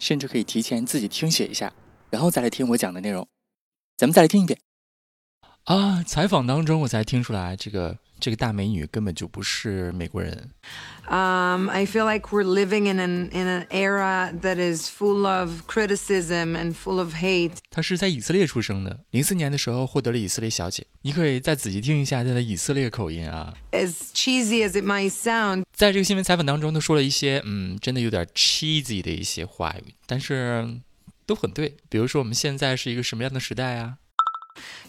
甚至可以提前自己听写一下，然后再来听我讲的内容。咱们再来听一遍。啊，采访当中我才听出来，这个这个大美女根本就不是美国人。Um, I feel like we're living in an in an era that is full of criticism and full of hate. 她是在以色列出生的，零四年的时候获得了以色列小姐。你可以再仔细听一下她的以色列口音啊。As cheesy as it might sound，在这个新闻采访当中，她说了一些嗯，真的有点 cheesy 的一些话语，但是都很对。比如说，我们现在是一个什么样的时代啊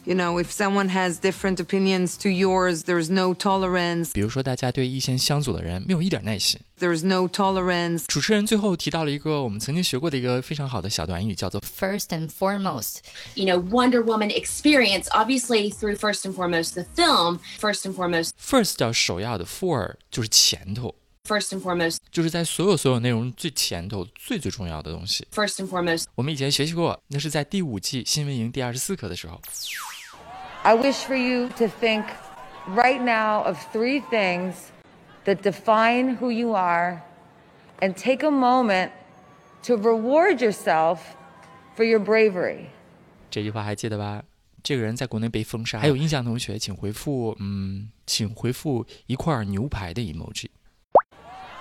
？You know, if someone has different opinions to yours, there's no tolerance. 比如说，大家对意见相左的人没有一点耐心。There's no tolerance. 主持人最后提到了一个我们曾经学过的一个非常好的小短语，叫做 first and foremost. You know, Wonder Woman experience, obviously through first and foremost the film. First and foremost. First 叫首要的，for 就是前头。 First and foremost，就是在所有所有内容最前头、最最重要的东西。First and foremost，我们以前学习过，那是在第五季新闻营第二十四课的时候。I wish for you to think right now of three things that define who you are, and take a moment to reward yourself for your bravery。这句话还记得吧？这个人在国内被封杀。还有印象同学，请回复嗯，请回复一块牛排的 emoji。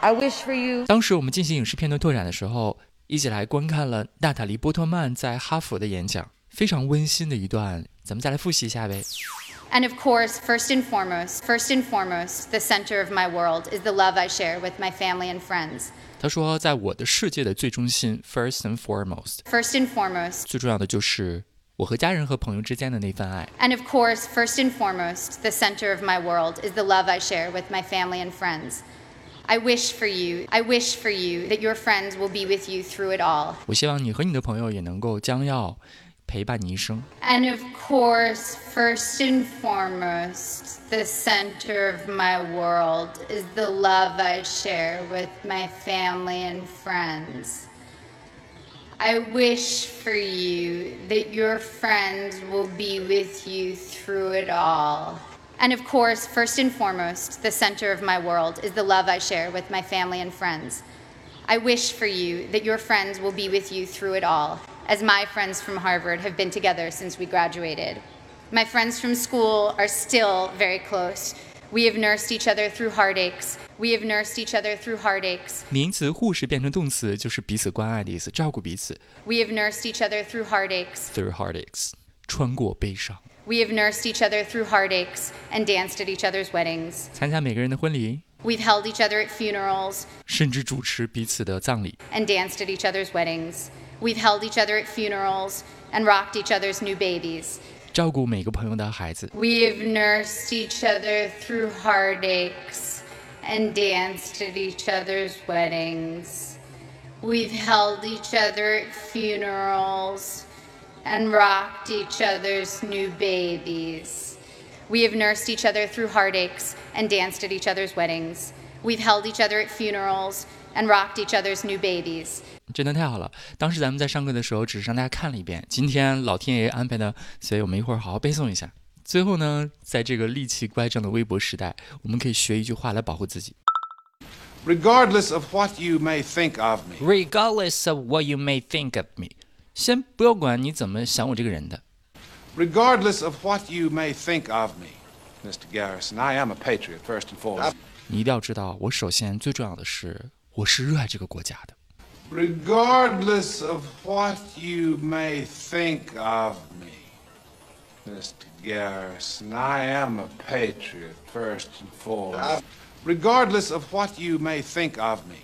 I wish for you。当时我们进行影视片段拓展的时候，一起来观看了娜塔莉波特曼在哈佛的演讲，非常温馨的一段。咱们再来复习一下呗。And of course, first and foremost, first and foremost, the center of my world is the love I share with my family and friends. 他说，在我的世界的最中心，first and foremost。First and foremost，最重要的就是我和家人和朋友之间的那份爱。And of course, first and foremost, the center of my world is the love I share with my family and friends. I wish for you, I wish for you that your friends will be with you through it all. 我希望你和你的朋友也能够将要陪伴你一生。And of course, first and foremost, the center of my world is the love I share with my family and friends. I wish for you that your friends will be with you through it all. And of course, first and foremost, the center of my world is the love I share with my family and friends. I wish for you that your friends will be with you through it all, as my friends from Harvard have been together since we graduated. My friends from school are still very close. We have nursed each other through heartaches. We have nursed each other through heartaches. 名词护士变成动词就是彼此关爱的意思，照顾彼此。We have nursed each other through heartaches. Through heartaches，穿过悲伤。 we have nursed each other through heartaches and danced at each other's weddings. 参加每个人的婚礼。We've held each other at funerals. 甚至主持彼此的葬礼。And danced at each other's weddings. We've held each other at funerals and rocked each other's new babies. 照顾每个朋友的孩子。We've nursed each other through heartaches and danced at each other's weddings. We've held each other at funerals and rocked each other's new babies. We have nursed each other through heartaches and danced at each other's weddings. We've held each other at funerals and rocked each other's new babies. 真的太好了！当时咱们在上课的时候，只是让大家看了一遍。今天老天爷安排的，所以我们一会儿好好背诵一下。最后呢，在这个戾气乖张的微博时代，我们可以学一句话来保护自己。Regardless of what you may think of me. Regardless of what you may think of me. 先不要管你怎么想我这个人的。Regardless of what you may think of me, Mr. Garrison, I am a patriot first and foremost. 你一定要知道，我首先最重要的是，我是热爱这个国家的。Regardless of what you may think of me, Mr. Garrison, I am a patriot first and foremost. Regardless of what you may think of me,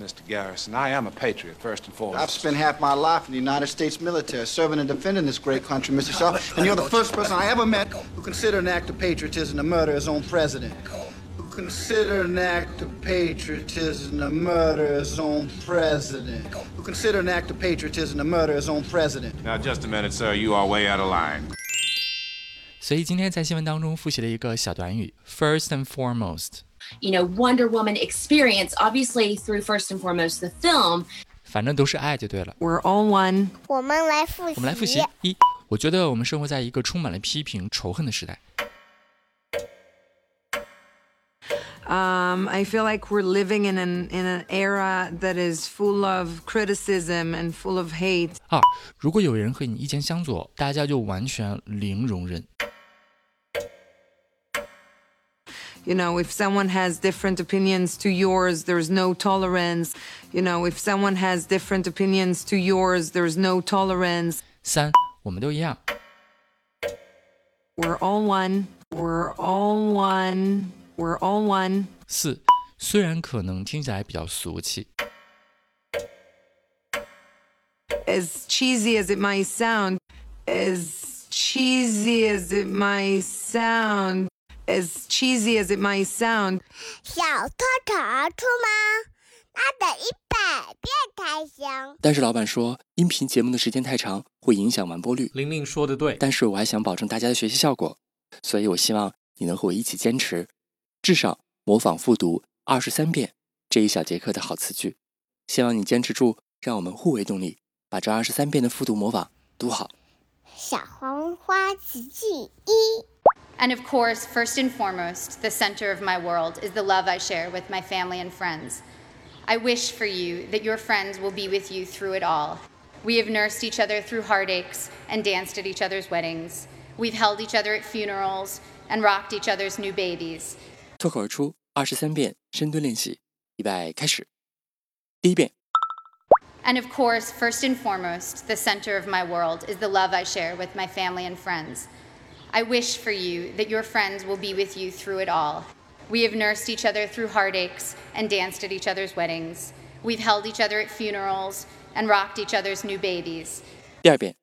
Mr. Garrison. I am a patriot, first and foremost. I've spent half my life in the United States military, serving and defending this great country, Mr. Shaw. And you're the first person I ever met who considered an act of patriotism to murder his own president. consider an act of patriotism to murder his own president. Who consider an act of patriotism to murder his own president. Now, just a minute, sir. You are way out of line. 所以今天在新闻当中复习了一个小短语，first and foremost。 You know, Wonder Woman experience, obviously through first and foremost the film, 反正都是爱就对了。 We're all one. 我们来复习。我们来复习一，我觉得我们生活在一个充满了批评、仇恨的时代。 Um, I feel like we're living in an in an era that is full of criticism and full of hate. 二，如果有人和你意见相左，大家就完全零容忍。 You know, if someone has different opinions to yours, there's no tolerance. You know, if someone has different opinions to yours, there's no tolerance. 三，我们都一样。 We're all one. We're all one. We're all one. 四，虽然可能听起来比较俗气， As cheesy as it might sound, as cheesy as it might sound, As cheesy as it might sound, 小偷逃出吗？那得一百遍才行。但是老板说，音频节目的时间太长，会影响完播率。玲玲说的对，但是我还想保证大家的学习效果，所以我希望你能和我一起坚持，至少模仿复读二十三遍这一小节课的好词句。希望你坚持住，让我们互为动力，把这二十三遍的复读模仿读好。小黄花词句一，And of course, first and foremost, the center of my world is the love I share with my family and friends. I wish for you that your friends will be with you through it all. We have nursed each other through heartaches and danced at each other's weddings. We've held each other at funerals and rocked each other's new babies. 脱口而出二十三遍深蹲练习，预备开始。第一遍， And of course, first and foremost, the center of my world is the love I share with my family and friends. I wish for you that your friends will be with you through it all. We have nursed each other through heartaches and danced at each other's weddings. We've held each other at funerals and rocked each other's new babies. 第二遍，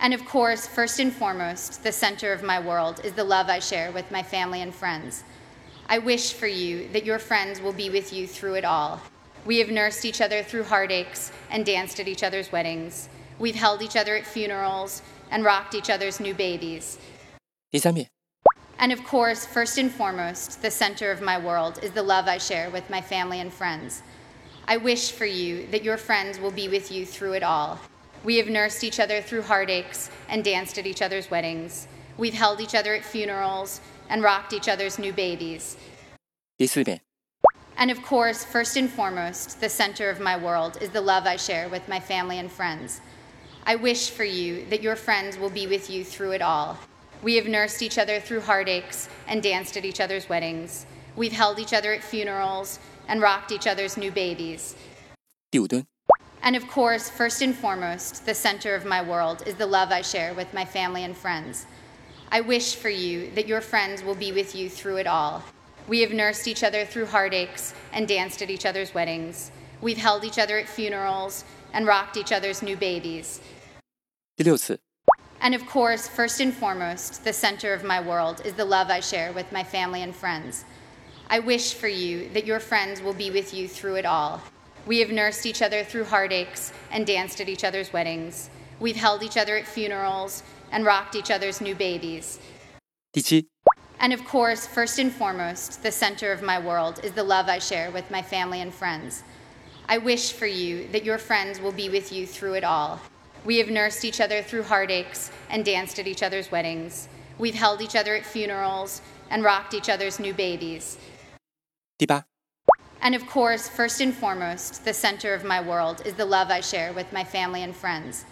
And of course, first and foremost, the center of my world is the love I share with my family and friends. I wish for you that your friends will be with you through it all. We have nursed each other through heartaches and danced at each other's weddings. We've held each other at funerals and rocked each other's new babies. 第三遍， And of course, first and foremost, the center of my world is the love I share with my family and friends. I wish for you that your friends will be with you through it all. We have nursed each other through heartaches and danced at each other's weddings. We've held each other at funerals and rocked each other's new babies. 第四遍， And of course, first and foremost, the center of my world is the love I share with my family and friends. I wish for you that your friends will be with you through it all. We have nursed each other through heartaches and danced at each other's weddings. We've held each other at funerals and rocked each other's new babies. 第五蹲， And of course, first and foremost, the center of my world is the love I share with my family and friends. I wish for you that your friends will be with you through it all. We have nursed each other through heartaches and danced at each other's weddings. We've held each other at funerals and rocked each other's new babies. 第六次， And of course, first and foremost, the center of my world is the love I share with my family and friends. I wish for you that your friends will be with you through it all. We have nursed each other through heartaches and danced at each other's weddings. We've held each other at funerals and rocked each other's new babies. 第七，And of course, first and foremost, the center of my world is the love I share with my family and friends. I wish for you that your friends will be with you through it all. We have nursed each other through heartaches and danced at each other's weddings. We've held each other at funerals and rocked each other's new babies. 第八， And of course, first and foremost, the center of my world is the love I share with my family and friends.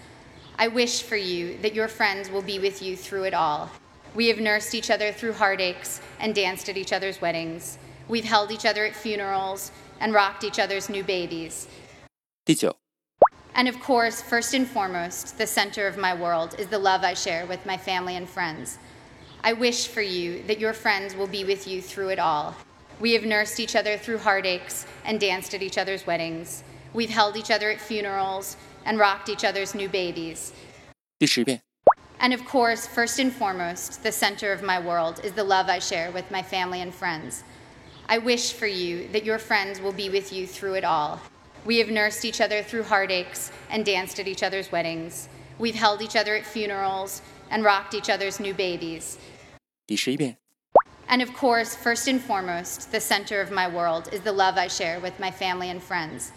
I wish for you that your friends will be with you through it all. We have nursed each other through heartaches and danced at each other's weddings. We've held each other at funerals and rocked each other's new babies. 第九， And of course, first and foremost, the center of my world is the love I share with my family and friends. I wish for you that your friends will be with you through it all. We have nursed each other through heartaches and danced at each other's weddings. We've held each other at funerals and rocked each other's new babies. 第十遍， And of course, first and foremost, the center of my world is the love I share with my family and friends. I wish for you that your friends will be with you through it all. We have nursed each other through heartaches and danced at each other's weddings. We've held each other at funerals and rocked each other's new babies. 第十一遍。 And of course, first and foremost, the center of my world is the love I share with my family and friends.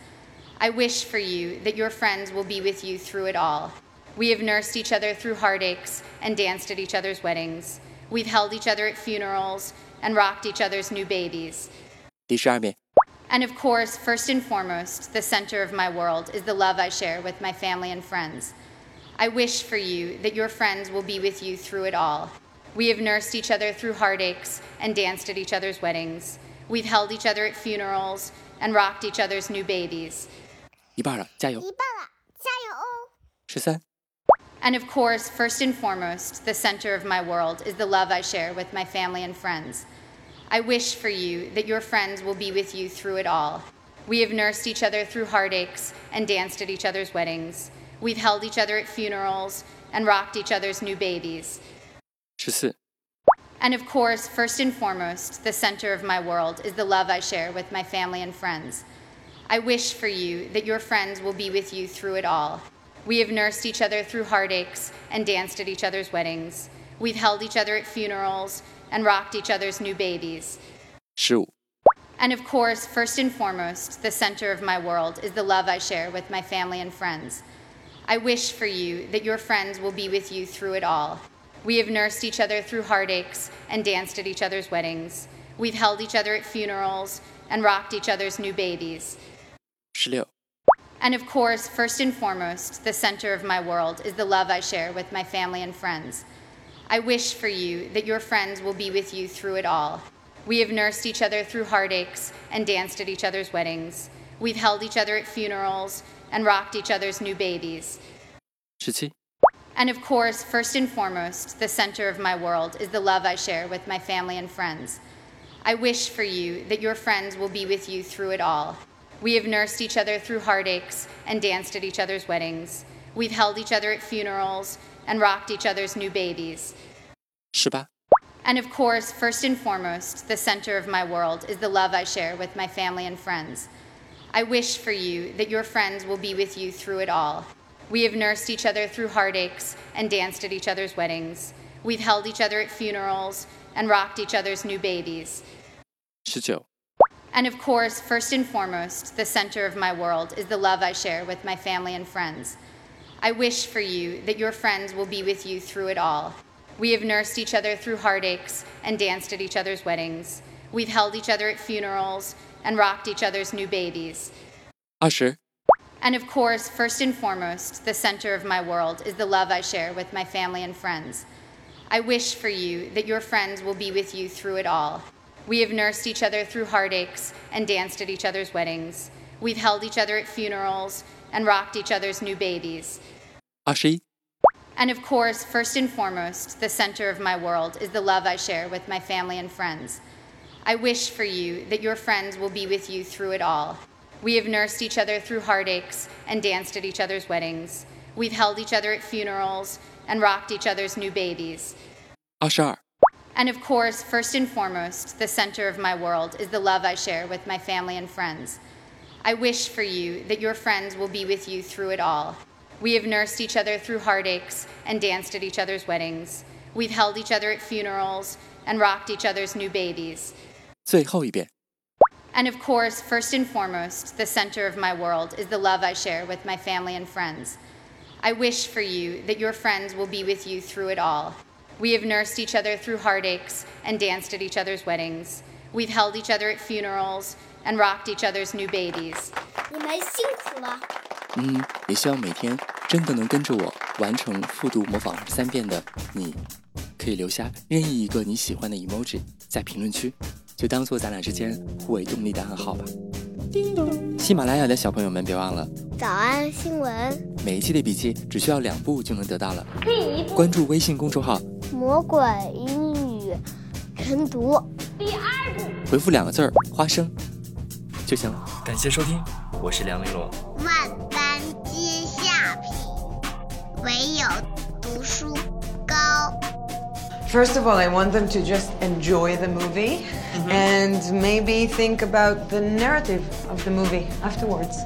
I wish for you that your friends will be with you through it all. We have nursed each other through heartaches and danced at each other's weddings. We've held each other at funerals and rocked each other's new babies. 第十二遍。 And of course, first and foremost, the center of my world is the love I share with my family and friends. I wish for you that your friends will be with you through it all. We have nursed each other through heartaches and danced at each other's weddings. We've held each other at funerals and rocked each other's new babies. 一半了，加油！一半了，加油哦！十三、 And of course, first and foremost, the center of my world is the love I share with my family and friends. I wish for you that your friends will be with you through it all. We have nursed each other through heartaches and danced at each other's weddings. We've held each other at funerals and rocked each other's new babies. And of course, first and foremost, the center of my world is the love I share with my family and friends. I wish for you that your friends will be with you through it all. We have nursed each other through heartaches and danced at each other's weddings. We've held each other at funerals and rocked each other's new babies. And of course, first and foremost, the center of my world is the love I share with my family and friends. I wish for you that your friends will be with you through it all. We have nursed each other through heartaches and danced at each other's weddings. We've held each other at funerals and rocked each other's new babies. 16. And of course, first and foremost, the center of my world is the love I share with my family and friends. I wish for you that your friends will be with you through it all. We have nursed each other through heartaches and danced at each other's weddings. We've held each other at funerals and rocked each other's new babies. And of course, first and foremost, the center of my world is the love I share with my family and friends. I wish for you that your friends will be with you through it all. We have nursed each other through heartaches and danced at each other's weddings. We've held each other at funerals and rocked each other's new babies. 18. And of course, first and foremost, the center of my world is the love I share with my family and friends. I wish for you that your friends will be with you through it all. We have nursed each other through heartaches and danced at each other's weddings. We've held each other at funerals and rocked each other's new babies. 19. And of course, first and foremost, the center of my world is the love I share with my family and friends. I wish for you that your friends will be with you through it all. We have nursed each other through heartaches and danced at each other's weddings. We've held each other at funerals and rocked each other's new babies. 二十、And of course, first and foremost, the center of my world is the love I share with my family and friends. I wish for you that your friends will be with you through it all. We have nursed each other through heartaches and danced at each other's weddings. We've held each other at funerals and rocked each other's new babies. Ashi. And of course, first and foremost, the center of my world is the love I share with my family and friends. I wish for you that your friends will be with you through it all. We have nursed each other through heartaches and danced at each other's weddings. We've held each other at funerals and rocked each other's new babies. Ashar. And of course, first and foremost, the center of my world is the love I share with my family and friends. I wish for you that your friends will be with you through it all. We have nursed each other through heartaches and danced at each other's weddings. We've held each other at funerals and rocked each other's new babies. 最后一遍。 And of course, first and foremost, the center of my world is the love I share with my family and friends. I wish for you that your friends will be with you through it all. We have nursed each other through heartaches and danced at each other's weddings. We've held each other at funerals and rocked each other's new babies. 你们辛苦了。嗯，也希望每天真的能跟着我完成复读模仿三遍的你，可以留下任意一个你喜欢的 emoji 在评论区，就当做咱俩之间互为动力的暗号吧。叮咚喜马拉雅的小朋友们，别忘了早安新闻，每一期的笔记只需要两步就能得到了。第一步，关注微信公众号，魔鬼英语晨读。第二步，回复两个字儿“花生”就行了。感谢收听，我是梁玲珑。万般皆下品，唯有读书高。First of all, I want them to just enjoy the movie and maybe think about the narrative of the movie afterwards.